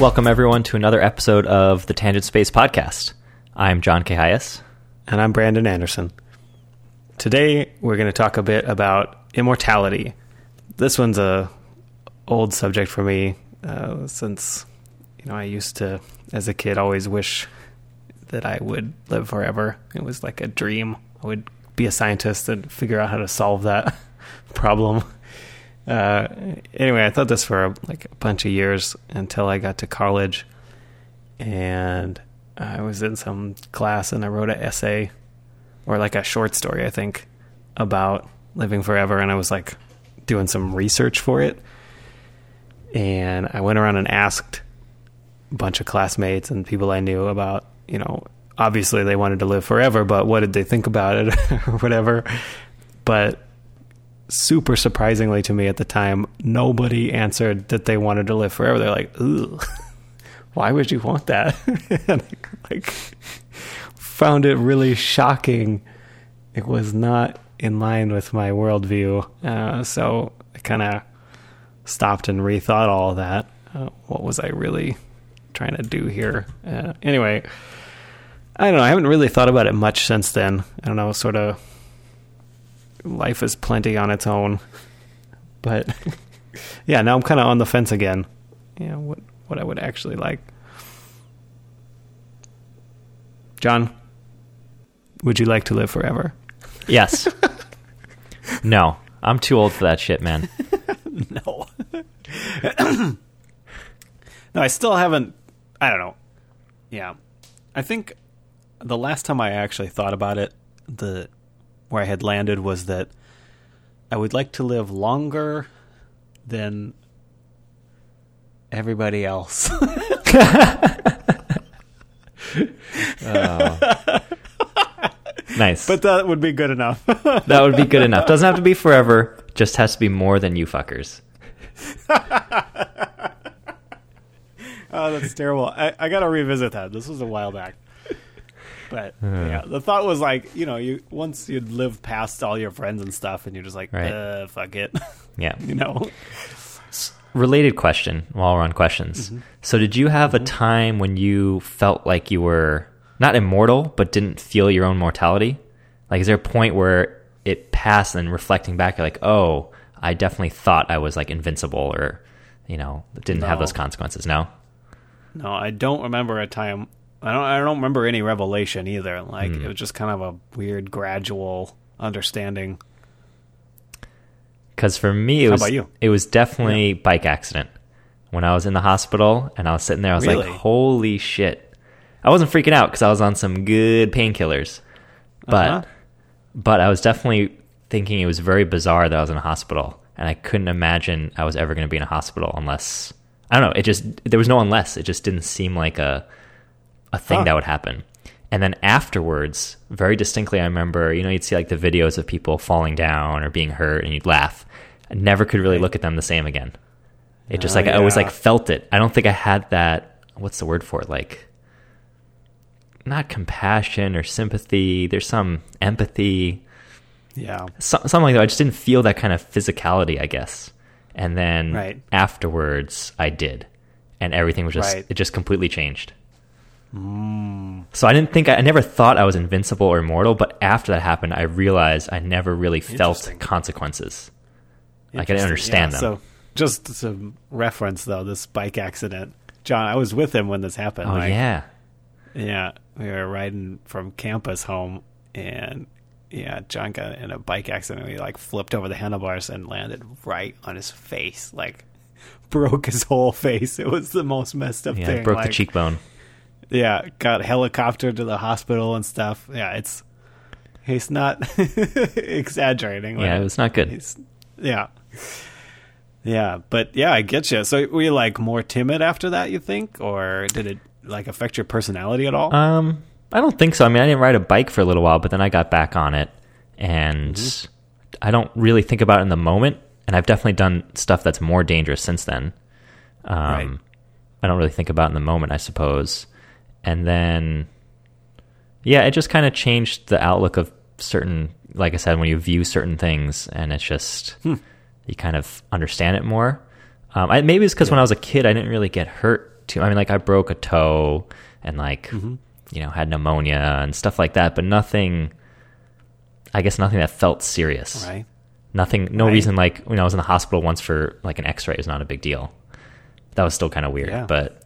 Welcome, everyone, to another episode of the Tangent Space Podcast. I'm John K. Hyas. And I'm Brandon Anderson. Today, we're going to talk a bit about immortality. This one's a old subject for me uh, since you know I used to, as a kid, always wish that I would live forever. It was like a dream. I would be a scientist and figure out how to solve that problem. Uh, anyway, I thought this for like a bunch of years until I got to college, and I was in some class and I wrote an essay or like a short story, I think, about living forever, and I was like doing some research for it, and I went around and asked a bunch of classmates and people I knew about, you know, obviously they wanted to live forever, but what did they think about it or whatever, but super surprisingly to me at the time, nobody answered that they wanted to live forever. They're like, "Ooh, why would you want that?" and I, like, found it really shocking. It was not in line with my worldview, uh, so I kind of stopped and rethought all that. Uh, what was I really trying to do here? Uh, anyway, I don't know. I haven't really thought about it much since then. I don't know, sort of life is plenty on its own. But yeah, now I'm kind of on the fence again. Yeah, what what I would actually like. John, would you like to live forever? Yes. no, I'm too old for that shit, man. no. no, I still haven't. I don't know. Yeah, I think the last time I actually thought about it, the where I had landed was that I would like to live longer than everybody else. Oh. Nice. but that would be good enough. that would be good enough. Doesn't have to be forever. Just has to be more than you fuckers. oh, that's terrible. I, I got to revisit that. This was a while back. But yeah, the thought was like, you know, you once you'd live past all your friends and stuff, and you're just like, Right. uh, fuck it, Yeah. you know. Related question while we're on questions. So, did you have a time when you felt like you were not immortal, but didn't feel your own mortality? Like, is there a point where it passed and reflecting back, you're like, oh, I definitely thought I was like invincible or, you know, didn't have No. those consequences? No? No, I don't remember a time. I don't. I don't remember any revelation either. Like Hmm. it was just kind of a weird, gradual understanding. Because for me, it How was about you? it was definitely bike accident. When I was in the hospital and I was sitting there, I was Really? like, "Holy shit!" I wasn't freaking out because I was on some good painkillers, but Uh-huh. but I was definitely thinking it was very bizarre that I was in a hospital, and I couldn't imagine I was ever going to be in a hospital unless I don't know. It just there was no unless. It just didn't seem like a a thing Huh. that would happen. And then afterwards, very distinctly, I remember, you know, you'd see like the videos of people falling down or being hurt and you'd laugh. I never could really look at them the same again. It just Oh, like, I always like felt it. I don't think I had that, what's the word for it? Like, not compassion or sympathy. There's some empathy, Yeah. so, something like that. I just didn't feel that kind of physicality, I guess. And then Right. afterwards, I did. And everything was just, Right. it just completely changed. So I didn't think I never thought I was invincible or immortal, but after that happened, I realized I never really felt consequences. Like I didn't understand Yeah, them. So, just some reference though, this bike accident. John, I was with him when this happened. oh like, yeah, Yeah, we were riding from campus home, and yeah, John got in a bike accident. He like flipped over the handlebars and landed right on his face, like broke his whole face. It was the most messed up yeah, thing. broke the cheekbone. Yeah, got helicoptered to the hospital and stuff. Yeah, it's he's not exaggerating. Yeah, it was not good. he's- yeah. Yeah, but yeah, I get you. So were you like more timid after that? You think, or did it like affect your personality at all? Um, I don't think so. I mean, I didn't ride a bike for a little while, but then I got back on it, and Mm-hmm. I don't really think about it in the moment. And I've definitely done stuff that's more dangerous since then. Um, Right. I don't really think about it in the moment, I suppose. And then, yeah, it just kind of changed the outlook of certain, like I said, when you view certain things, and it's just you kind of understand it more. Um, I, maybe it's because when I was a kid, I didn't really get hurt too. I mean, like I broke a toe and like Mm-hmm. you know had pneumonia and stuff like that, but nothing. I guess nothing that felt serious. Right. Nothing. No Right. reason. Like when I was in the hospital once for like an X-ray is not a big deal. That was still kind of weird, Yeah. but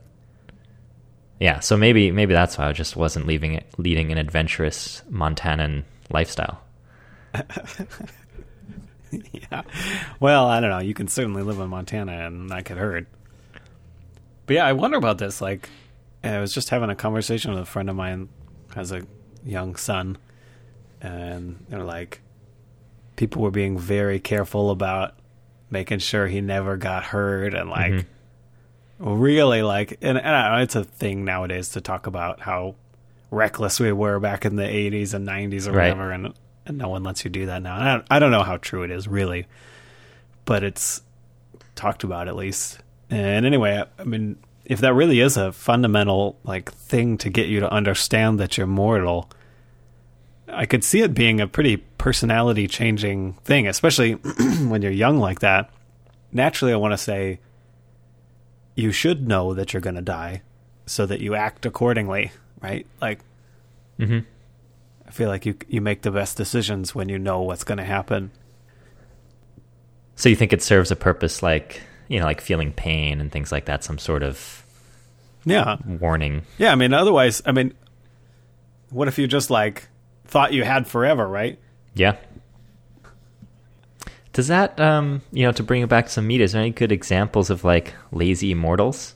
yeah. So maybe maybe that's why I just wasn't leaving it, leading an adventurous Montanan lifestyle. yeah. Well, I don't know. You can certainly live in Montana and not get hurt. But yeah, I wonder about this. Like, I was just having a conversation with a friend of mine who has a young son, and they're like, people were being very careful about making sure he never got hurt and like Mhm. Really like and, and know, it's a thing nowadays to talk about how reckless we were back in the 80s and 90s or Right. whatever and, and no one lets you do that now I don't, I don't know how true it is really but it's talked about at least and anyway I, I mean if that really is a fundamental like thing to get you to understand that you're mortal I could see it being a pretty personality changing thing, especially when you're young like that. Naturally, I want to say you should know that you're going to die so that you act accordingly, right? Like, mm-hmm. I feel like you you make the best decisions when you know what's going to happen. So you think it serves a purpose, like you know, like feeling pain and things like that, some sort of Yeah. warning. Yeah, I mean, otherwise, I mean, what if you just like thought you had forever, right? Yeah. Does that, um, you know, to bring it back to some meat, is there any good examples of like lazy immortals?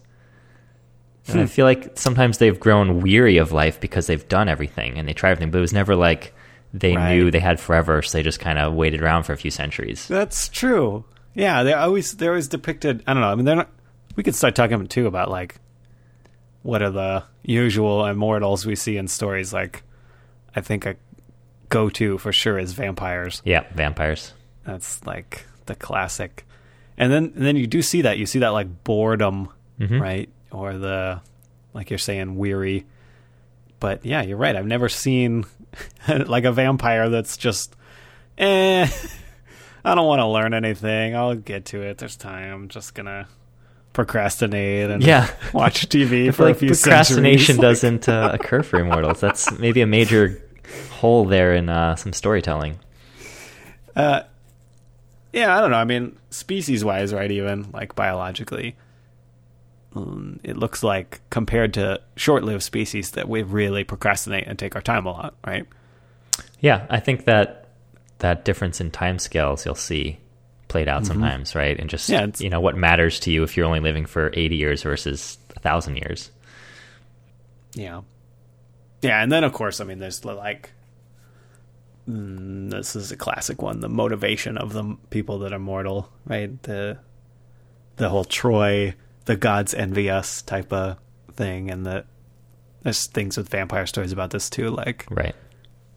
And I Hmm. feel like sometimes they've grown weary of life because they've done everything and they tried everything, but it was never like they Right. knew they had forever, so they just kind of waited around for a few centuries. That's true. Yeah, they always they're always depicted. I don't know. I mean, they're not. We could start talking too about like what are the usual immortals we see in stories. Like, I think a go to for sure is vampires. Yeah, vampires. That's like the classic. And then and then you do see that you see that like boredom, Mhm. right? Or the like you're saying weary. But yeah, you're right. I've never seen like a vampire that's just eh I don't want to learn anything. I'll get to it. There's time. I'm just gonna procrastinate and Yeah. watch TV for feel a few procrastination centuries. doesn't uh, occur for immortals. That's maybe a major hole there in uh, some storytelling. Uh, yeah, I don't know. I mean, species wise, right? Even like biologically, um, it looks like compared to short lived species that we really procrastinate and take our time a lot, right? Yeah, I think that that difference in time scales you'll see played out sometimes, right? And just Mm-hmm. Yeah, you know what matters to you if you're only living for 80 years versus a thousand years. Yeah. Yeah, and then of course, I mean, there's the, like, mm, this is a classic one: the motivation of the people that are mortal, right? The the whole Troy, the gods envy us type of thing, and the there's things with vampire stories about this too, like Right.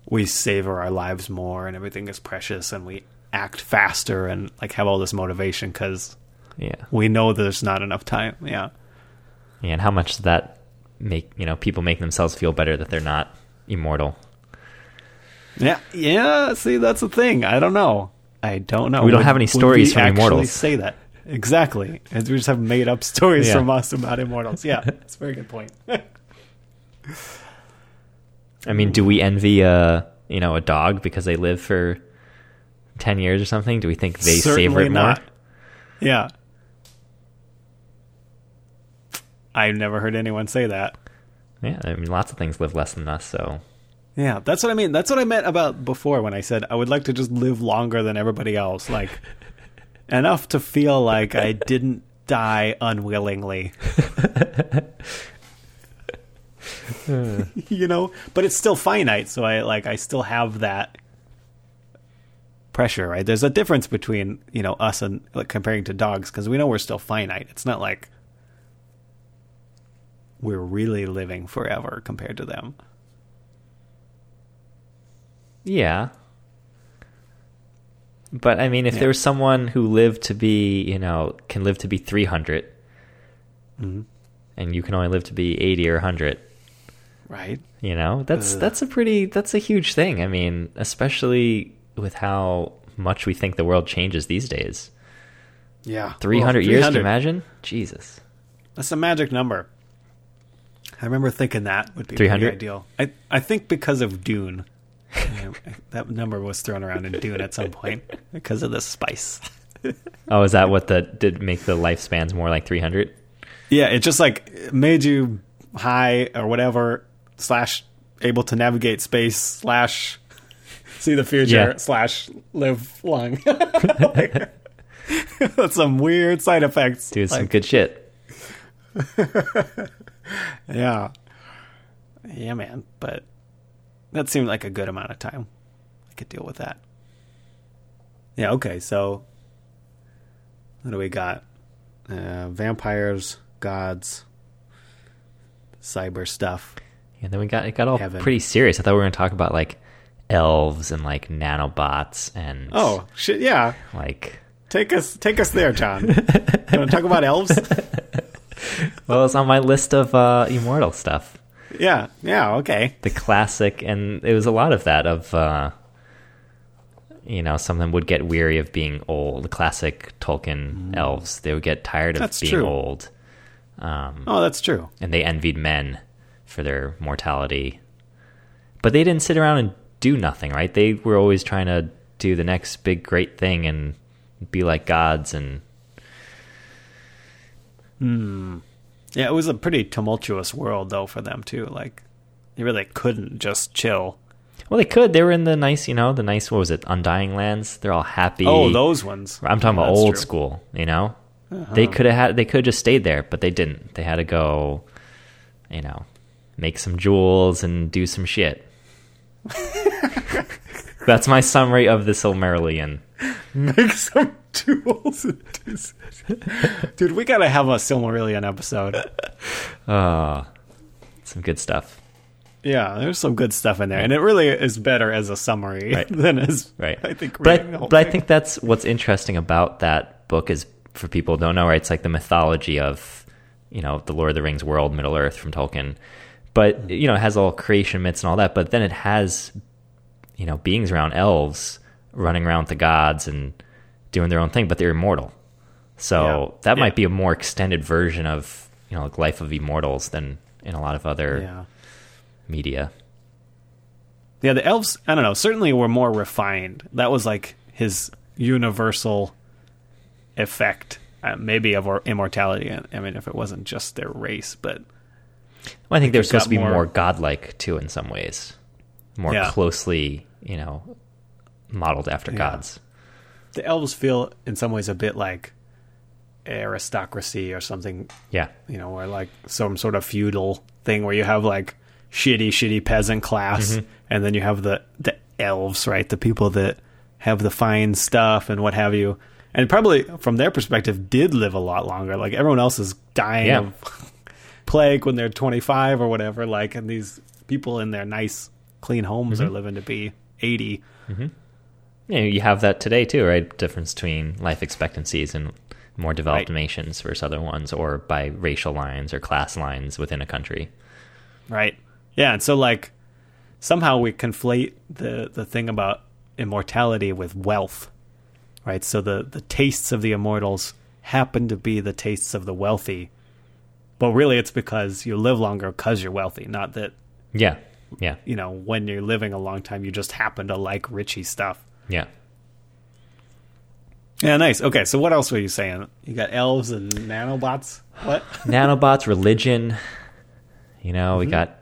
we savor our lives more and everything is precious and we act faster and like have all this motivation because Yeah. we know there's not enough time yeah Yeah, and how much does that make you know people make themselves feel better that they're not immortal? Yeah yeah see that's the thing i don't know i don't know We don't Would- have any stories from immortals. say that exactly and we just have made up stories Yeah. from us about immortals yeah that's a very good point I mean, do we envy uh you know a dog because they live for 10 years or something? Do we think they savor Certainly it more? not. yeah i've never heard anyone say that Yeah, I mean, lots of things live less than us, so Yeah, that's what I mean. That's what I meant about before when I said I would like to just live longer than everybody else. Like enough to feel like I didn't die unwillingly. you know, but it's still finite, so I like I still have that pressure, right? There's a difference between, you know, us and like comparing to dogs because we know we're still finite. It's not like we're really living forever compared to them. Yeah. But I mean, if Yeah. there was someone who lived to be, you know, can live to be 300, Mhm. and you can only live to be 80 or 100, Right? you know, that's Ugh. that's a pretty that's a huge thing. I mean, especially with how much we think the world changes these days. Yeah. 300 Well, years, can you imagine? Jesus. That's a magic number. I remember thinking that would be 300? pretty ideal. I I think because of Dune, that number was thrown around in Dune at some point because of the spice. Oh, is that what the did make the lifespans more like 300? Yeah, it just like made you high or whatever slash able to navigate space slash see the future Yeah. slash live long. That's some weird side effects. Dude, some good shit. yeah, yeah, man. But that seemed like a good amount of time. I could deal with that. Yeah. Okay. So what do we got? Uh, vampires, gods, cyber stuff. And then we got it got all Heaven. pretty serious. I thought we were going to talk about like elves and like nanobots and Oh shit! Yeah, like take us take us there, John. you want to talk about elves? well, it's on my list of uh, immortal stuff. Yeah, yeah. Okay. The classic, and it was a lot of that of uh, you know, some of them would get weary of being old. The classic Tolkien elves, they would get tired of Mm. That's being true. old, um, Oh, that's true. and they envied men for their mortality. But they didn't sit around and do nothing, right? They were always trying to do the next big great thing and be like gods and Yeah, it was a pretty tumultuous world though for them too. Like, you really couldn't just chill. well, they could. They were in the nice, you know, the nice. What was it? Undying lands. They're all happy. Oh, those ones. I'm talking about old true. school. You know, uh-huh. they could have had. They could have just stayed there, but they didn't. They had to go. You know, make some jewels and do some shit. That's my summary of the Silmarillion. Make some tools. Dude, we gotta have a Silmarillion episode. Oh, some good stuff. Yeah, there's some good stuff in there, and it really is better as a summary Right. than as Right. I think. But I, reading the but I think that's what's interesting about that book is for people who don't know, right? It's like the mythology of, you know, the Lord of the Rings world, Middle Earth from Tolkien. But, mm-hmm. you know, it has all creation myths and all that, but then it has, you know, beings around elves running around with the gods and doing their own thing, but they're immortal. So Yeah. that Yeah. might be a more extended version of, you know, like Life of Immortals than in a lot of other yeah. media. Yeah, the elves, I don't know, certainly were more refined. That was like his universal effect, uh, maybe of immortality. I mean, if it wasn't just their race, but Well, I think they're supposed to be more- more, godlike too, in some ways, more closely, you know, modeled after Yeah. gods. the elves feel in some ways a bit like aristocracy or something, Yeah, you know, or like some sort of feudal thing where you have like shitty, shitty peasant class, Mm-hmm. and then you have the the elves, right? The people that have the fine stuff and what have you. And probably from their perspective, did live a lot longer. Like everyone else is dying Yeah. of plague when they're 25 or whatever. Like, and these people in their nice, clean homes Mm-hmm. are living to be 80. yeah, you have that today too, right? Difference between life expectancies and more developed Right. nations versus other ones, or by racial lines or class lines within a country. Right. Yeah, and so like somehow we conflate the the thing about immortality with wealth. Right? So the the tastes of the immortals happen to be the tastes of the wealthy. But really it's because you live longer cuz you're wealthy, not that, Yeah, yeah, you know, when you're living a long time you just happen to like richy stuff. Yeah. Yeah, nice. Okay, so what else were you saying? You got elves and nanobots? What? Nanobots, religion. You know, Mm-hmm. we got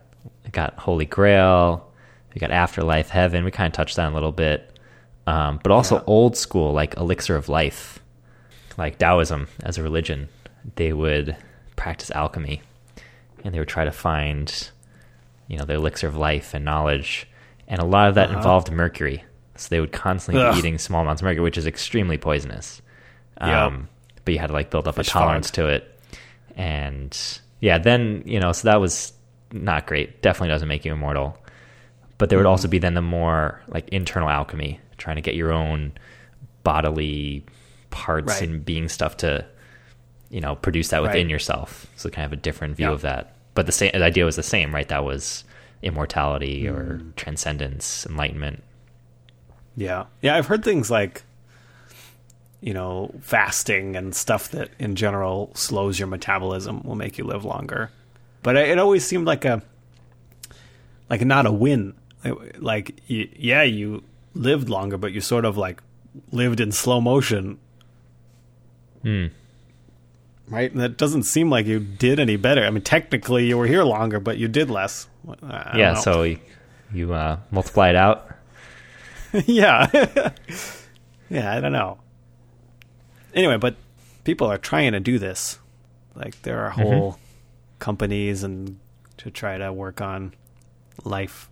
we got Holy Grail. We got afterlife, heaven. We kind of touched on a little bit, um, but also Yeah. old school, like elixir of life, like Taoism as a religion. They would practice alchemy, and they would try to find, you know, the elixir of life and knowledge, and a lot of that Uh-huh. involved mercury. So they would constantly Ugh. be eating small amounts of mercury, which is extremely poisonous. Um, but you had to like build up Fish a tolerance farm. to it, and yeah, then you know, so that was not great. Definitely doesn't make you immortal. But there would Mm-hmm. also be then the more like internal alchemy, trying to get your own bodily parts Right. and being stuff to, you know, produce that within Right. yourself. So kind of a different view Yeah. of that. But the same the idea was the same, right? That was immortality or Mm. transcendence, enlightenment. Yeah. Yeah, I've heard things like you know, fasting and stuff that in general slows your metabolism will make you live longer. but it always seemed like a like not a win. Like yeah, you lived longer, but you sort of like lived in slow motion. Hmm. Right? And that doesn't seem like you did any better. I mean, technically you were here longer, but you did less. yeah, so you, you uh, multiply it out. yeah. yeah, I don't know. Anyway, but people are trying to do this. Like there are whole mm-hmm. companies and to try to work on life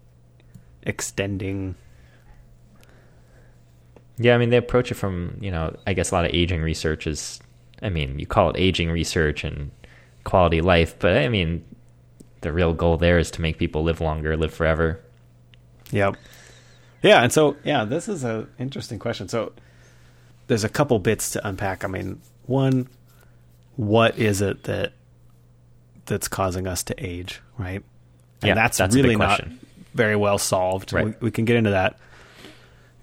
extending. Yeah, I mean they approach it from, you know, I guess a lot of aging research is I mean, you call it aging research and quality life, but I mean the real goal there is to make people live longer, live forever. Yep. Yeah, and so yeah, this is an interesting question. So there's a couple bits to unpack. I mean, one, what is it that that's causing us to age, right? And yeah, that's, that's really not very well solved. Right. We, we can get into that.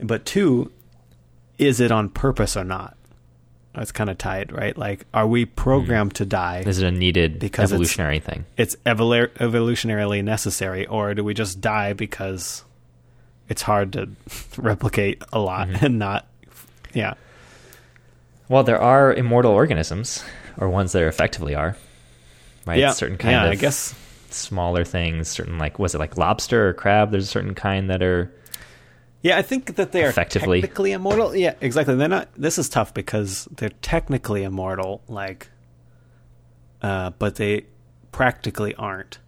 But two, is it on purpose or not? That's kind of tied, right? Like, are we programmed mm. to die? Is it a needed because evolutionary it's, thing? It's evolu- evolutionarily necessary, or do we just die because it's hard to replicate a lot mm-hmm. and not? Yeah. Well, there are immortal organisms, or ones that effectively are, right? Yeah, certain kind yeah, of I guess smaller things. Certain like was it like lobster or crab? There's a certain kind that are. Yeah, I think that they are effectively technically immortal. Yeah, exactly. They're not. This is tough because they're technically immortal, like, uh, but they practically aren't.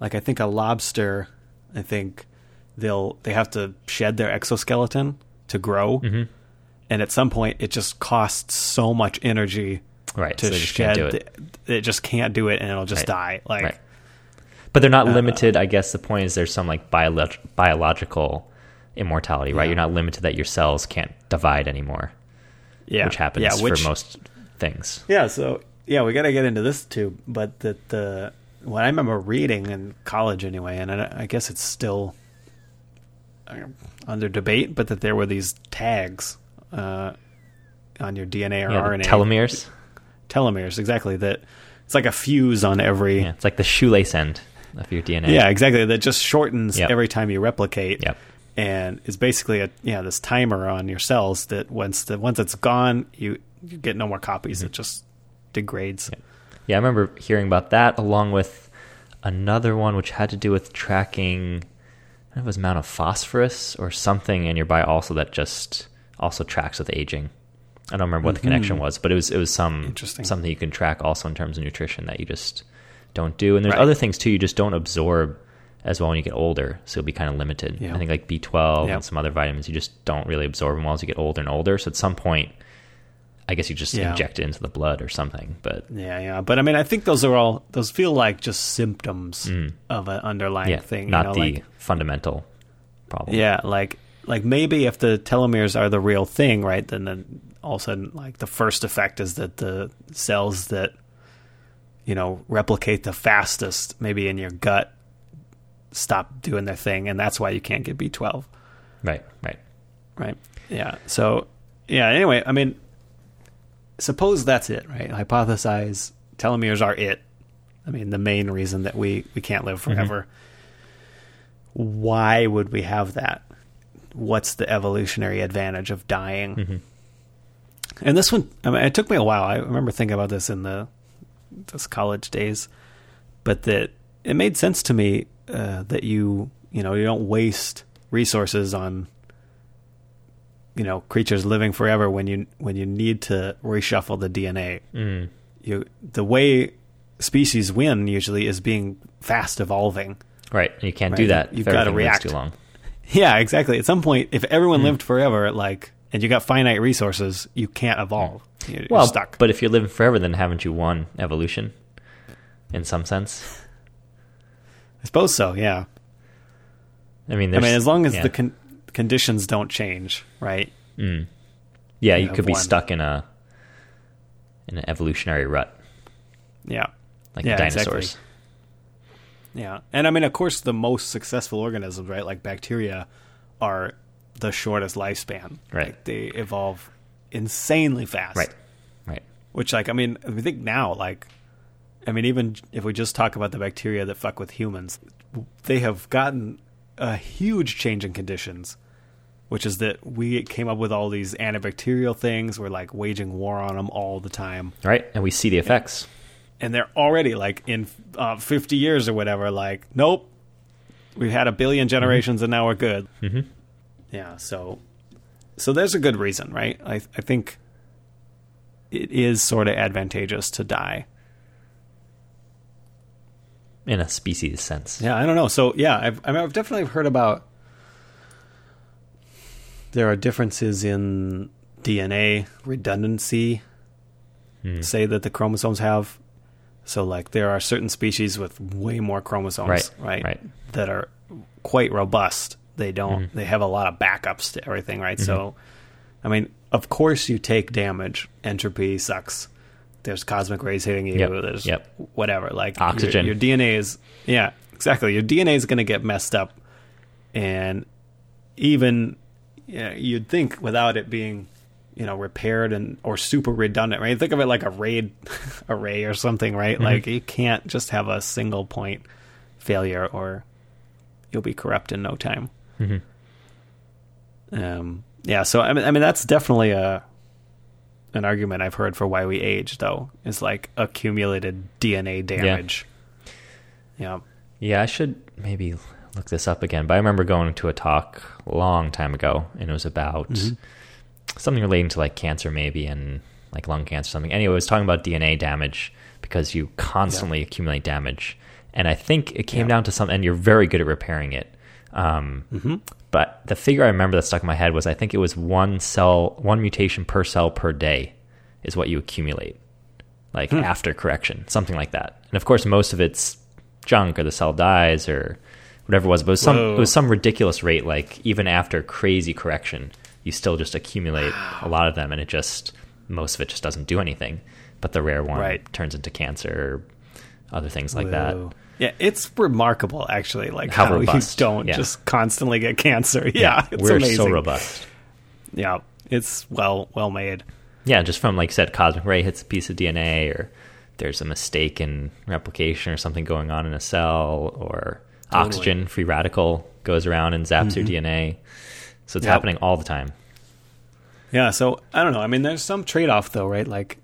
Like, I think a lobster. I think they'll they have to shed their exoskeleton to grow. Mm-hmm and at some point it just costs so much energy right to so shed it. it. just can't do it and it'll just right. die like right. but they're not uh, limited i guess the point is there's some like biolog- biological immortality right yeah. you're not limited that your cells can't divide anymore yeah which happens yeah, which, for most things yeah so yeah we got to get into this too but that the what i remember reading in college anyway and i, I guess it's still under debate but that there were these tags uh, on your DNA or yeah, RNA. Telomeres. Telomeres, exactly. That it's like a fuse on every. Yeah, it's like the shoelace end of your DNA. Yeah, exactly. That just shortens yep. every time you replicate. Yep. And it's basically a yeah this timer on your cells that once the once it's gone you you get no more copies. Mm-hmm. It just degrades. Yeah. yeah, I remember hearing about that along with another one which had to do with tracking. I don't know if it was amount of phosphorus or something in your body also that just also tracks with aging. I don't remember what mm-hmm. the connection was, but it was it was some something you can track also in terms of nutrition that you just don't do. And there's right. other things too you just don't absorb as well when you get older, so you'll be kind of limited. Yeah. I think like B12 and some other vitamins you just don't really absorb them well as you get older and older. So at some point, I guess you just yeah. inject it into the blood or something. But yeah, yeah. But I mean, I think those are all those feel like just symptoms mm. of an underlying yeah, thing, not know, the like, fundamental problem. Yeah, like like maybe if the telomeres are the real thing, right? Then then all of a sudden, like the first effect is that the cells that you know replicate the fastest, maybe in your gut, stop doing their thing, and that's why you can't get B twelve. Right. Right. Right. Yeah. So yeah. Anyway, I mean, suppose that's it, right? Hypothesize telomeres are it. I mean, the main reason that we we can't live mm-hmm. forever. Mm-hmm. Why would we have that? what's the evolutionary advantage of dying? Mm-hmm. And this one, I mean, it took me a while. I remember thinking about this in the this college days, but that it made sense to me uh, that you you know you don't waste resources on you know creatures living forever when you when you need to reshuffle the DNA. Mm. You the way species win usually is being fast evolving. Right, you can't right? do that. You've got to react too long. Yeah, exactly. At some point, if everyone mm. lived forever, like, and you got finite resources, you can't evolve. You're, well, stuck. But if you're living forever, then haven't you won evolution? In some sense. I suppose so. Yeah. I mean, I mean, as long as yeah. the con- conditions don't change, right? Mm. Yeah, you, you could be won. stuck in a in an evolutionary rut. Yeah, like yeah, dinosaurs. Exactly. Yeah, and I mean, of course, the most successful organisms, right, like bacteria, are the shortest lifespan. Right, like they evolve insanely fast. Right, right. Which, like, I mean, I think now, like, I mean, even if we just talk about the bacteria that fuck with humans, they have gotten a huge change in conditions, which is that we came up with all these antibacterial things. We're like waging war on them all the time. Right. And we see the effects. And they're already like in uh, 50 years or whatever, like, nope, we've had a billion generations mm-hmm. and now we're good. Mm-hmm. Yeah. So, so there's a good reason, right? I, I think it is sort of advantageous to die in a species sense. Yeah, I don't know. So yeah, I've I mean, I've definitely heard about there are differences in DNA redundancy. Hmm. Say that the chromosomes have. So like there are certain species with way more chromosomes, right? Right. right. That are quite robust. They don't. Mm-hmm. They have a lot of backups to everything, right? Mm-hmm. So, I mean, of course you take damage. Entropy sucks there's cosmic rays hitting you. Yep. There's yep. whatever. Like oxygen. Your, your DNA is yeah, exactly. Your DNA is going to get messed up, and even yeah, you'd think without it being you know repaired and or super redundant, right? Think of it like a RAID array or something, right? Mm-hmm. Like you can't just have a single point failure or you'll be corrupt in no time. Mm-hmm. Um, yeah, so I mean, I mean that's definitely a an argument I've heard for why we age, though, is like accumulated DNA damage. Yeah. Yeah, I should maybe look this up again. But I remember going to a talk a long time ago, and it was about mm-hmm. something relating to like cancer, maybe, and like lung cancer, something. Anyway, it was talking about DNA damage because you constantly yeah. accumulate damage. And I think it came yeah. down to something, and you're very good at repairing it. Um, mm-hmm. But the figure I remember that stuck in my head was I think it was one cell, one mutation per cell per day is what you accumulate, like hmm. after correction, something like that. And of course, most of it's junk or the cell dies or whatever it was. But it was some it was some ridiculous rate. Like even after crazy correction, you still just accumulate a lot of them, and it just most of it just doesn't do anything. But the rare one right. turns into cancer or other things like Whoa. that. Yeah, it's remarkable actually, like how, how you don't yeah. just constantly get cancer. Yeah, yeah we're amazing. so robust. Yeah, it's well well made. Yeah, just from like said, cosmic ray hits a piece of DNA, or there's a mistake in replication, or something going on in a cell, or totally. oxygen free radical goes around and zaps mm-hmm. your DNA. So it's yep. happening all the time. Yeah, so I don't know. I mean, there's some trade off though, right? Like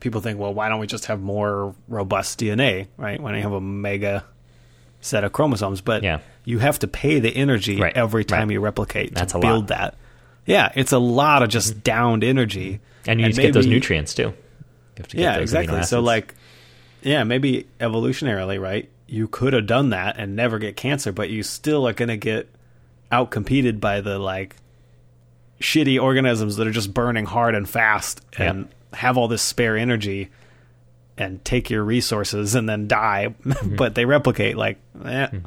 people think, well, why don't we just have more robust DNA, right? When you have a mega set of chromosomes, but yeah. you have to pay the energy right. every time right. you replicate That's to build lot. that. Yeah, it's a lot of just mm-hmm. downed energy, and you and maybe, get those nutrients too. yeah, exactly. So like, yeah, maybe evolutionarily, right? You could have done that and never get cancer, but you still are going to get outcompeted by the like shitty organisms that are just burning hard and fast and have all this spare energy and take your resources and then die, mm-hmm. but they replicate like, eh. Hmm.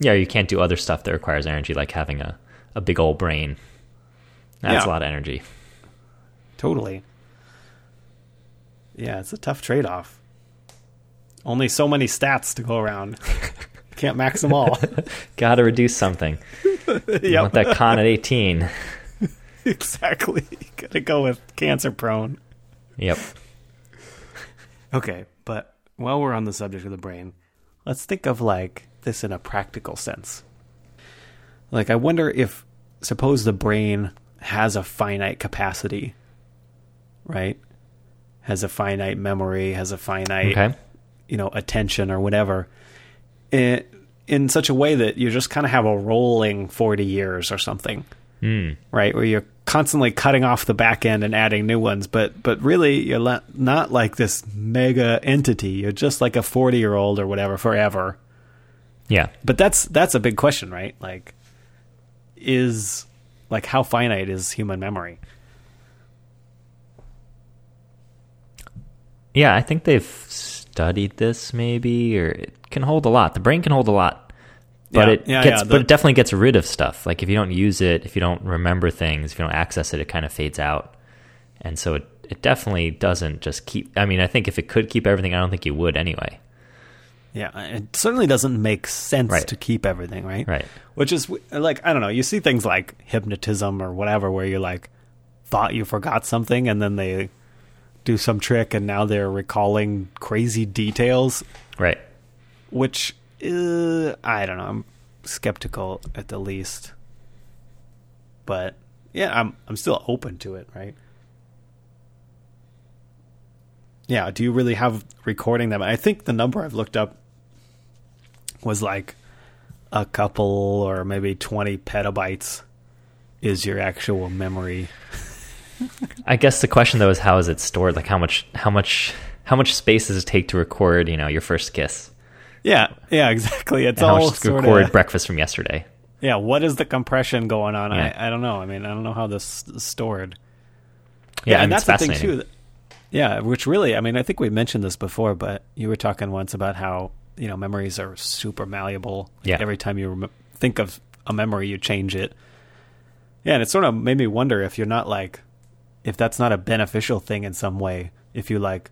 yeah, you can't do other stuff that requires energy, like having a, a big old brain. That's yeah. a lot of energy. Totally. Yeah, it's a tough trade off. Only so many stats to go around. Can't max them all. Got to reduce something. yep. You want that con at 18. exactly. Gotta go with cancer prone. Yep. okay, but while we're on the subject of the brain, let's think of like this in a practical sense. Like, I wonder if, suppose the brain has a finite capacity, right? Has a finite memory, has a finite, okay. You know, attention or whatever. It, in such a way that you just kind of have a rolling 40 years or something. Mm. Right? Where you're constantly cutting off the back end and adding new ones, but but really you're not like this mega entity. You're just like a 40 year old or whatever forever. Yeah. But that's that's a big question, right? Like is like how finite is human memory? Yeah, I think they've studied this maybe or it can hold a lot. The brain can hold a lot but yeah, it yeah, gets, yeah, the, but it definitely gets rid of stuff. Like if you don't use it, if you don't remember things, if you don't access it, it kind of fades out. And so it, it definitely doesn't just keep. I mean, I think if it could keep everything, I don't think you would anyway. Yeah, uh, it certainly doesn't make sense right. to keep everything, right? Right. Which is like I don't know. You see things like hypnotism or whatever, where you're like thought you forgot something, and then they do some trick and now they're recalling crazy details, Right. which uh, I don't know. I'm skeptical at the least. But yeah, I'm I'm still open to it, right? Yeah, do you really have recording them? I think the number I've looked up was like a couple or maybe 20 petabytes is your actual memory. I guess the question though is how is it stored? Like how much how much how much space does it take to record, you know, your first kiss? Yeah, yeah, exactly. It's And how all much to sort record of breakfast from yesterday? Yeah, what is the compression going on? Yeah. I, I don't know. I mean, I don't know how this is stored. Yeah, and and that's the thing too. Yeah, which really, I mean, I think we mentioned this before, but you were talking once about how you know memories are super malleable. Like, Yeah. every time you rem- think of a memory, you change it. Yeah, and it sort of made me wonder if you're not like, if that's not a beneficial thing in some way. If you like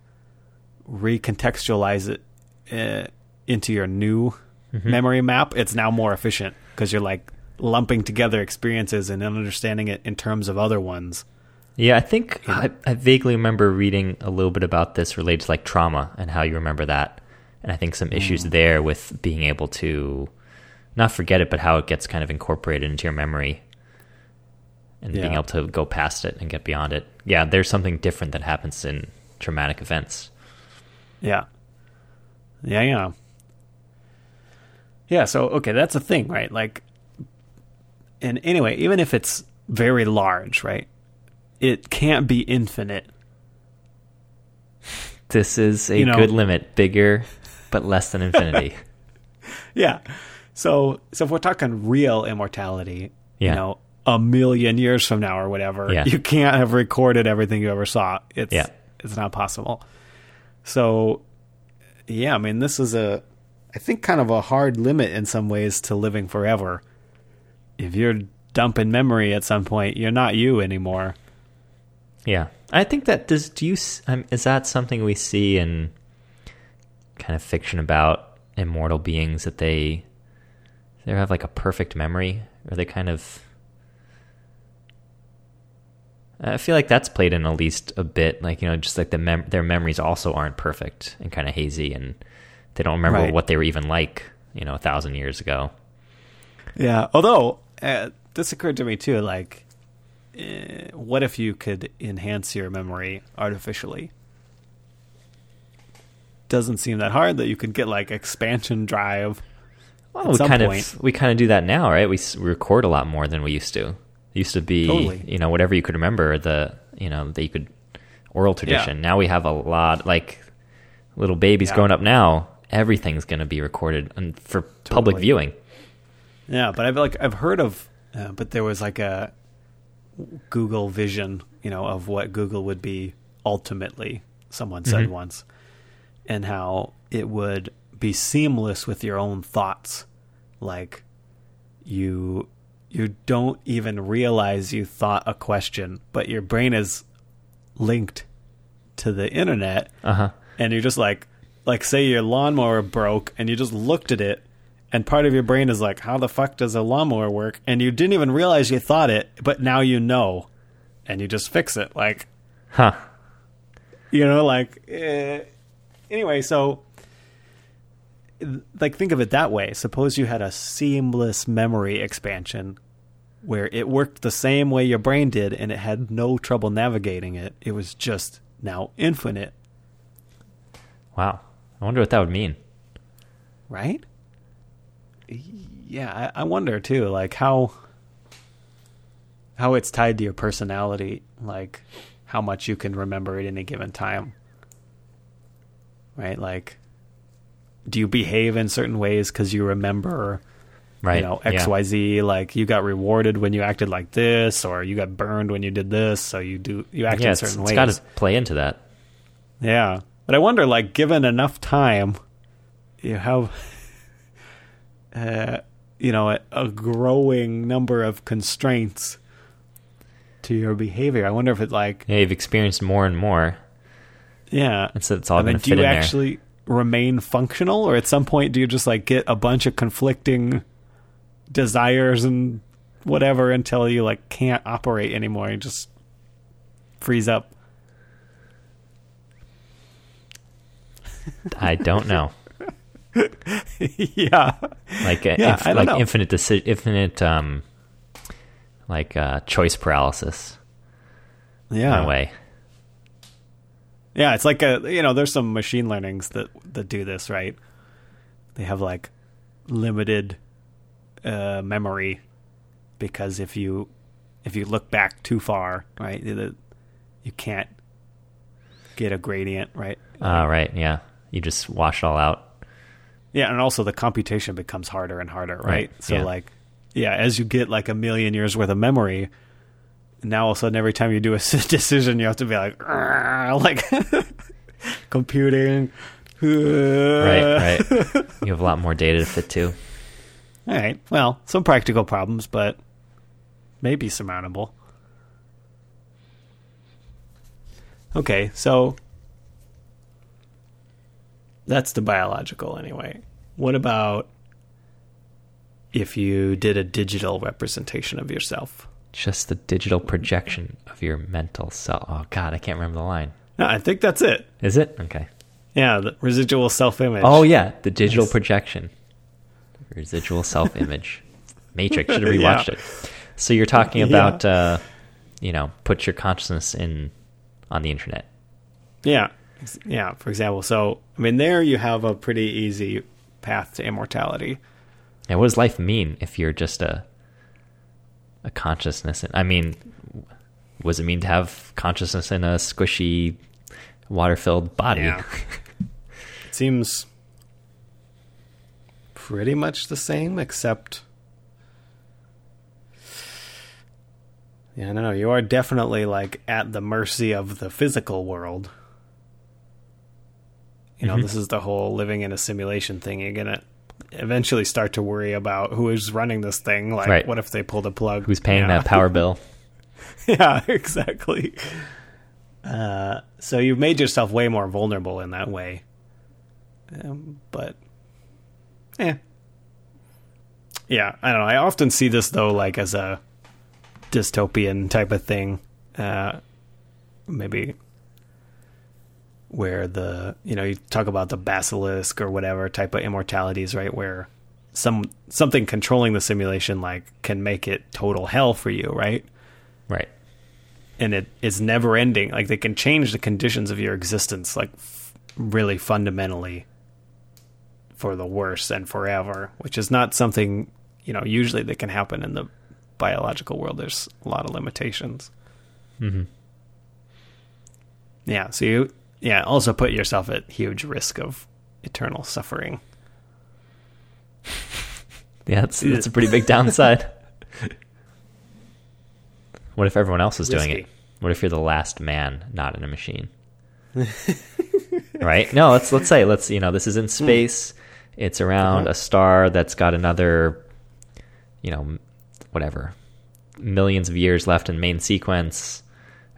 recontextualize it uh, into your new Mm-hmm. memory map, it's now more efficient because you're like lumping together experiences and understanding it in terms of other ones. Yeah, I think I, I vaguely remember reading a little bit about this related to like trauma and how you remember that. And I think some issues there with being able to not forget it, but how it gets kind of incorporated into your memory and being able to go past it and get beyond it. Yeah, there's something different that happens in traumatic events. Yeah. Yeah, yeah. Yeah, so okay, that's a thing, right? Like and anyway, even if it's very large, right? It can't be infinite. This is a You know- good limit, bigger but less than infinity. Yeah. So so if we're talking real immortality, Yeah. you know, a million years from now or whatever, Yeah. you can't have recorded everything you ever saw. It's Yeah. it's not possible. So yeah, I mean this is a I think kind of a hard limit in some ways to living forever. If you're dumping memory at some point, you're not you anymore. Yeah, I think that does. Do you? Um, is that something we see in kind of fiction about immortal beings that they they have like a perfect memory, or they kind of? I feel like that's played in at least a bit, like you know, just like the mem- their memories also aren't perfect and kind of hazy, and they don't remember Right. what they were even like, you know, a thousand years ago. Yeah. Although uh, this occurred to me too, like, uh, what if you could enhance your memory artificially? Doesn't seem that hard. That you could get like expansion drive. Well, At we some kind point. of we kind of do that now, right? We s- record a lot more than we used to. Used to be, Totally. you know, whatever you could remember the, you know, that you could oral tradition. Now we have a lot like little babies Yeah. growing up now. Everything's going to be recorded and for public viewing. Yeah, but I've like I've heard of, uh, but there was like a Google vision, you know, of what Google would be ultimately. Someone said Mhm. once, and how it would be seamless with your own thoughts, like you you don't even realize you thought a question, but your brain is linked to the internet Uh huh. and you're just like like say your lawnmower broke and you just looked at it and part of your brain is like how the fuck does a lawnmower work and you didn't even realize you thought it but now you know and you just fix it like Huh. you know like eh. anyway so like think of it that way suppose you had a seamless memory expansion where it worked the same way your brain did and it had no trouble navigating it it was just now infinite Wow. I wonder what that would mean. right? Yeah, I, I wonder too, like how how it's tied to your personality, like how much you can remember at any given time. Right? Like, do you behave in certain ways because you remember, Right. you know, Yeah. X Y Z? Like you got rewarded when you acted like this, or you got burned when you did this, so you do you act Yeah, in it's, certain it's ways. got to play into that. Yeah. But I wonder, like, given enough time, you have, uh, you know, a, a growing number of constraints to your behavior. I wonder if it, like, Yeah, you've experienced more and more, yeah. and so it's all I mean, do fit you in there. Remain functional, or at some point do you just, like, get a bunch of conflicting desires and whatever until you, like, can't operate anymore and just freeze up? I don't know. yeah. Like uh, Yeah, inf- like know. infinite deci- infinite um like uh choice paralysis Yeah. in a way. Yeah, it's like a you know, there's some machine learnings that that do this, right? They have like limited uh, memory because if you if you look back too far, right, you can't get a gradient, right? Uh, right, yeah. You just wash it all out. Yeah, and also the computation becomes harder and harder, right? Right, So yeah. like yeah, as you get like a million years worth of memory, now all of a sudden every time you do a decision you have to be like like computing Right, right. You have a lot more data to fit to. All right. Well, some practical problems, but maybe surmountable. Okay, so that's the biological anyway. What about if you did a digital representation of yourself? Just the digital projection of your mental self. Oh God, I can't remember the line. No, I think that's it. Is it okay? Yeah, the residual self-image. Oh yeah, the digital Nice. projection, residual self-image, Matrix. Should have Yeah. rewatched it. So you're talking Yeah. about, uh, you know, put your consciousness in on the internet. Yeah. Yeah, for example. So, I mean, there you have a pretty easy path to immortality. And what does life mean if you're just a a consciousness? In, I mean, what does it mean to have consciousness in a squishy, water-filled body? Yeah. It seems pretty much the same, except. Yeah, I don't. You are definitely like at the mercy of the physical world. You know, Mhm. this is the whole living in a simulation thing. You're gonna eventually start to worry about who is running this thing. Like, Right. what if they pull the plug? Who's paying Yeah. that power bill? yeah, exactly. Uh, so you've made yourself way more vulnerable in that way. Um, but, yeah, yeah. I don't know. I often see this though, like as a dystopian type of thing. Uh, maybe where the you know you talk about the basilisk or whatever type of immortalities, right? Where some something controlling the simulation like can make it total hell for you, right? Right. and it is never ending. Like they can change the conditions of your existence, like f- really fundamentally for the worse and forever, which is not something you know usually that can happen in the biological world. There's a lot of limitations. hmm Yeah, so you yeah also put yourself at huge risk of eternal suffering. Yeah, that's that's a pretty big downside. what if everyone else is doing it? What if you're the last man not in a machine? right? No, let's let's say let's you know this is in space. It's around Uh-huh. a star that's got another, you know, whatever, millions of years left in main sequence,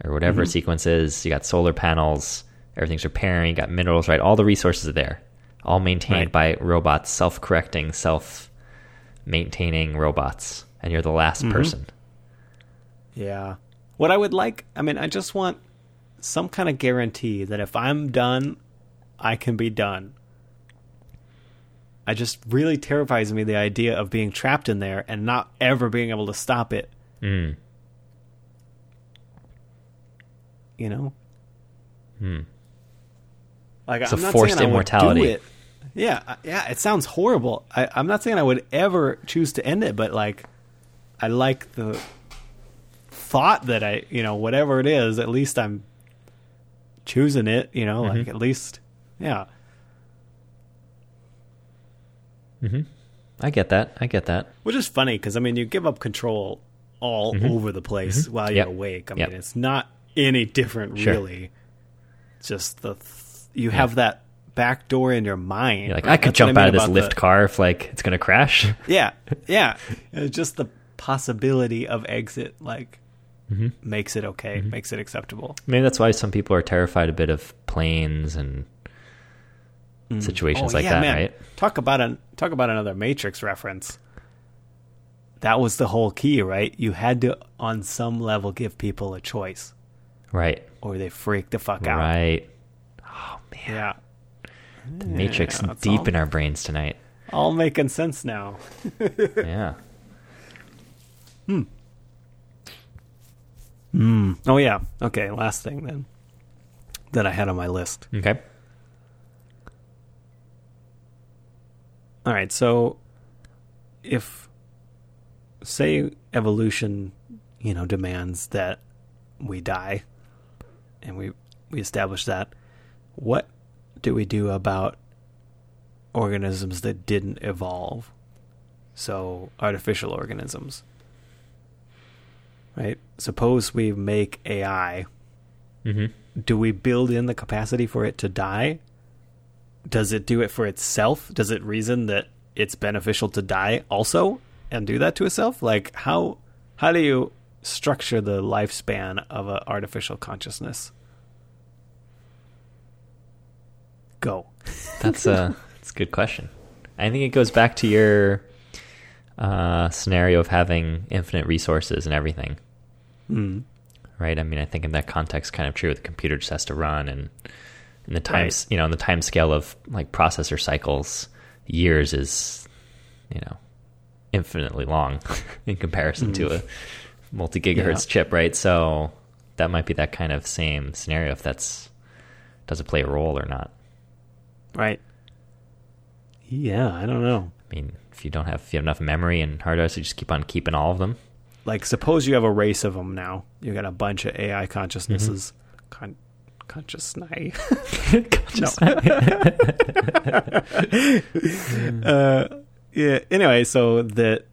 or whatever Mm-hmm. sequence is. You got solar panels. Everything's repairing. Got minerals. Right? All the resources are there. All maintained by robots, self-correcting, self-maintaining robots, and you're the last Mm-hmm. person. Yeah. What I would like, I mean, I just want some kind of guarantee that if I'm done, I can be done. I just really terrifies me the idea of being trapped in there and not ever being able to stop it, Mm. you know? Hmm. Like So I'm not forced saying I would immortality. do it. Yeah, yeah, it sounds horrible. I, I'm not saying I would ever choose to end it, but like, I like the thought that I, you know, whatever it is, at least I'm choosing it. You know, like at least, yeah, hmm I get that. I get that. which is funny because I mean, you give up control all over the place while you're Mm-hmm. Yep. awake. I Yep. mean, it's not any different, Sure. really. Just the th- you have that back door in your mind. You're like, right? I could That's jump mean out of this lift the- car if like it's gonna crash. Yeah, yeah. Just the possibility of exit, like, Mm-hmm. makes it okay, makes it acceptable. Maybe that's why some people are terrified a bit of planes and situations Oh, like yeah, that, man. right? Talk about an talk about another Matrix reference. That was the whole key, right? You had to, on some level, give people a choice, Right. or they freak the fuck out. Right. Yeah. The Matrix Yeah, deep all- in our brains tonight. All making sense now. yeah. Hmm. Hmm. Oh yeah. Okay. Last thing then that I had on my list. Okay. All right. So if say evolution, you know, demands that we die, and we we establish that, what do we do about organisms that didn't evolve? So artificial organisms. Right? Suppose we make AI Mm-hmm. do we build in the capacity for it to die? Does it do it for itself? Does it reason that it's beneficial to die also and do that to itself? Like how how do you structure the lifespan of an artificial consciousness? Go. That's a that's a good question. I think it goes back to your uh, scenario of having infinite resources and everything, Mm. right? I mean, I think in that context, kind of true. The computer just has to run, and in the times, Right. you know, in the time scale of like processor cycles, years is, you know, infinitely long in comparison to a multi gigahertz Yeah. chip, right? So that might be that kind of same scenario if that's does it play a role or not. Right. Yeah, I don't know. I mean, if you don't have if you have enough memory and hard drives, you just keep on keeping all of them. Like suppose you have a race of them now. You got a bunch of AI consciousnesses. Con- consciousness. Just- uh, yeah. Anyway, so that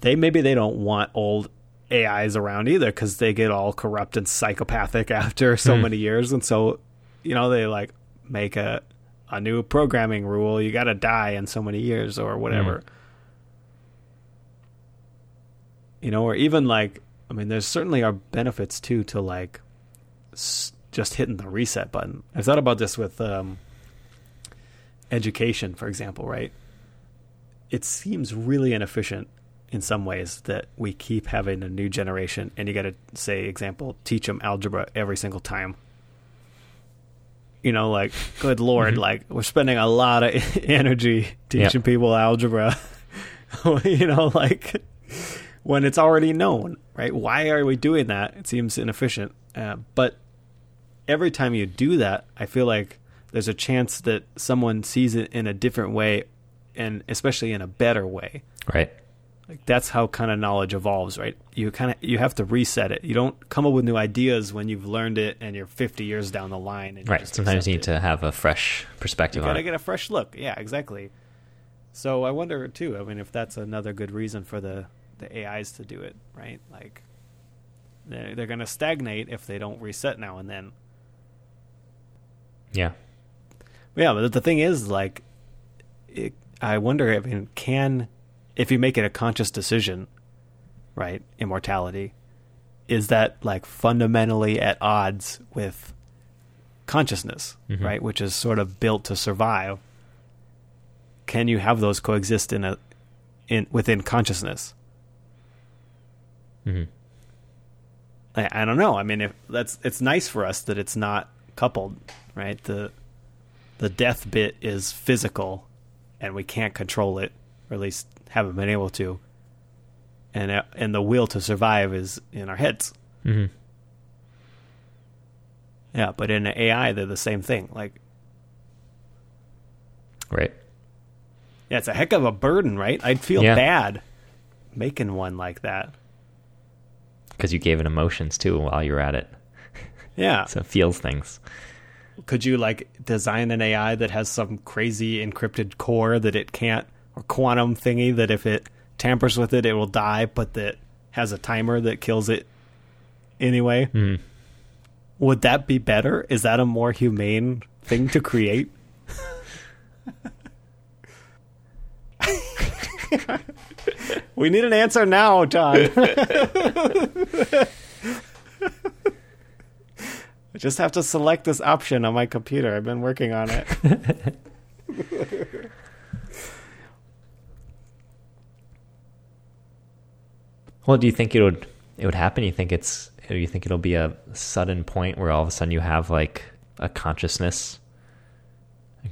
they maybe they don't want old AIs around either because they get all corrupt and psychopathic after so Hmm. many years, and so you know they like make a a new programming rule. You got to die in so many years or whatever. You know, or even like I mean, there's certainly are benefits too to like s- just hitting the reset button. I thought about this with um, education, for example, right? It seems really inefficient in some ways that we keep having a new generation, and you got to say, example, teach them algebra every single time. You know, like, good lord, Mhm. like we're spending a lot of energy teaching people algebra. you know, like when it's already known, right? Why are we doing that? It seems inefficient. Uh, but every time you do that, I feel like there's a chance that someone sees it in a different way, and especially in a better way. right. Like that's how kind of knowledge evolves, right? You kind of you have to reset it. You don't come up with new ideas when you've learned it and you're 50 years down the line. And Right. Sometimes you need it. to have a fresh perspective on gotta get a fresh look. Yeah, exactly. So I wonder too. I mean, if that's another good reason for the the AIs to do it, right? Like they're they're gonna stagnate if they don't reset now and then. yeah. Yeah, but the thing is, like, it, I wonder. I mean, can if you make it a conscious decision, right? Immortality is that like fundamentally at odds with consciousness, Mhm. right? Which is sort of built to survive. Can you have those coexist in a in within consciousness? Mm-hmm. I, I don't know. I mean, if that's it's nice for us that it's not coupled, right? The the death bit is physical, and we can't control it, or at least haven't been able to. And uh, and the will to survive is in our heads. hmm Yeah, but in AI, they're the same thing. Like, Right. yeah, it's a heck of a burden, right? I'd feel Yeah. bad making one like that. Because you gave it emotions too while you were at it, Yeah. so it feels things. could you like design an AI that has some crazy encrypted core that it can't or quantum thingy that if it tampers with it it will die but that has a timer that kills it anyway. Hmm. Would that be better? Is that a more humane thing to create? We need an answer now john. I just have to select this option on my computer. I've been working on it. Well, do you think it would it would happen? You think it's you think it'll be a sudden point where all of a sudden you have like a consciousness?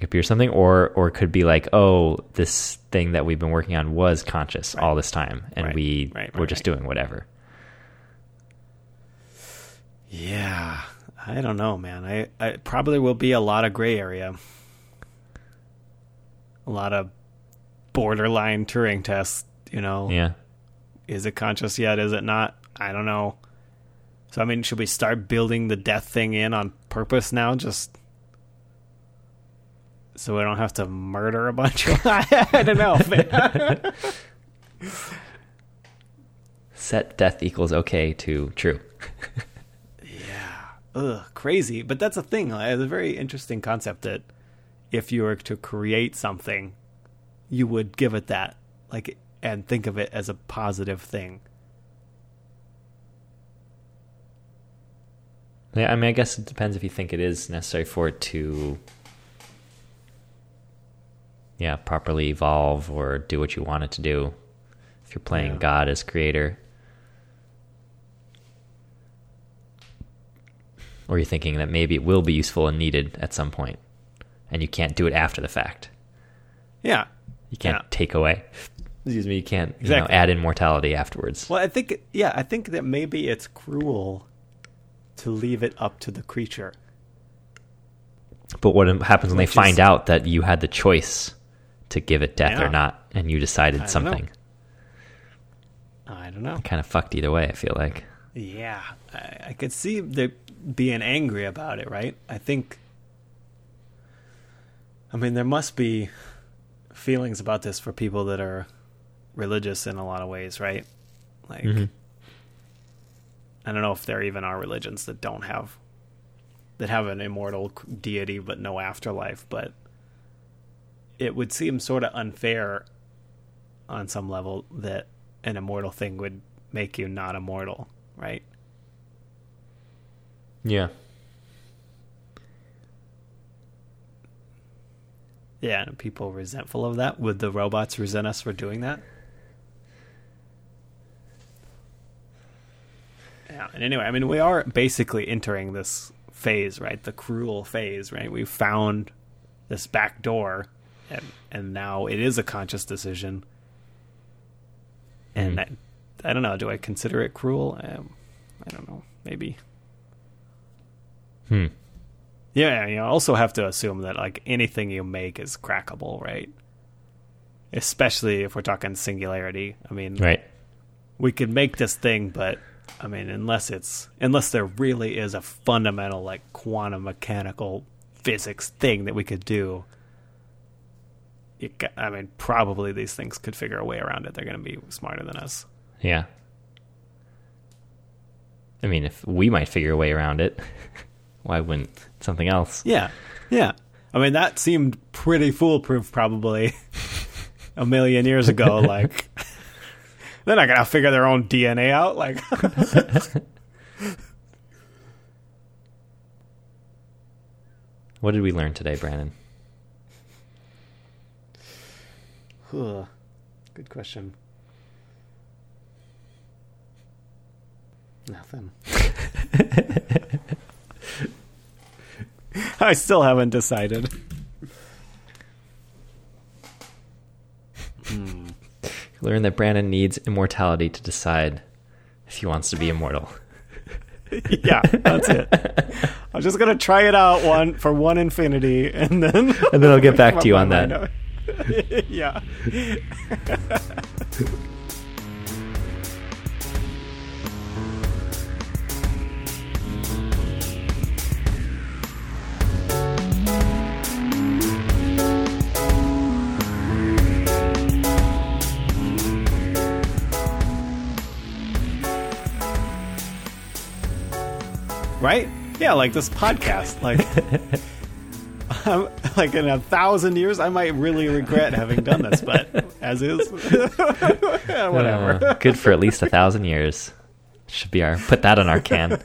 Could be something, or or it could be like, oh, this thing that we've been working on was conscious all this time, and Right, we right, right, were just right. doing whatever. Yeah, I don't know, man. I, I probably will be a lot of gray area, a lot of borderline Turing tests. You know, Yeah. Is it conscious yet? Is it not? I don't know. So I mean, should we start building the death thing in on purpose now, just so we don't have to murder a bunch of? I don't know. Set death equals okay to true. Yeah. Ugh, crazy. But that's a thing. It's a very interesting concept that if you were to create something, you would give it that, like, and think of it as a positive thing. Yeah, I mean, I guess it depends if you think it is necessary for it to, yeah, properly evolve or do what you want it to do. If you're playing Yeah. God as creator, or you're thinking that maybe it will be useful and needed at some point, and you can't do it after the fact. Yeah. You can't Yeah. take away. Excuse me. You can't you know, add in mortality afterwards. Well, I think, yeah, I think that maybe it's cruel to leave it up to the creature. But what happens when they is- find out that you had the choice to give it death Yeah. or not, and you decided I don't something? I don't know. Kind of fucked either way. I feel like. Yeah, I, I could see they being angry about it, right? I think. I mean, there must be feelings about this for people that are religious in a lot of ways, right? Like, Mhm. I don't know if there even are religions that don't have that have an immortal deity but no afterlife, but it would seem sort of unfair on some level that an immortal thing would make you not immortal, right? Yeah. Yeah, and people resentful of that. Would the robots resent us for doing that? Yeah, and anyway, I mean, we are basically entering this phase, right? The cruel phase, right? We found this back door, and and now it is a conscious decision. And Mhm. I, I don't know. Do I consider it cruel? Um, I don't know. Maybe. Hmm. Yeah, you also have to assume that like anything you make is crackable, right? Especially if we're talking singularity. I mean, Right. we could make this thing, but I mean, unless it's unless there really is a fundamental like quantum mechanical physics thing that we could do. Ca I mean, probably these things could figure a way around it. They're going to be smarter than us. Yeah. I mean, if we might figure a way around it, why wouldn't something else? Yeah, yeah. I mean, that seemed pretty foolproof probably a million years ago. Like, they're not gonna figure their own DNA out. Like, What did we learn today, Brandon? Good question. Nothing. I still haven't decided. Learn that Brandon needs immortality to decide if he wants to be immortal. yeah, that's it. I'm just gonna try it out one for one infinity, and then And then I'll get back to you on that. yeah. Right? Yeah, like this podcast. Like, um, like in a thousand years, I might really regret having done this, but as is, Yeah, whatever. Uh, good for at least a thousand years. Should be our put that on our can.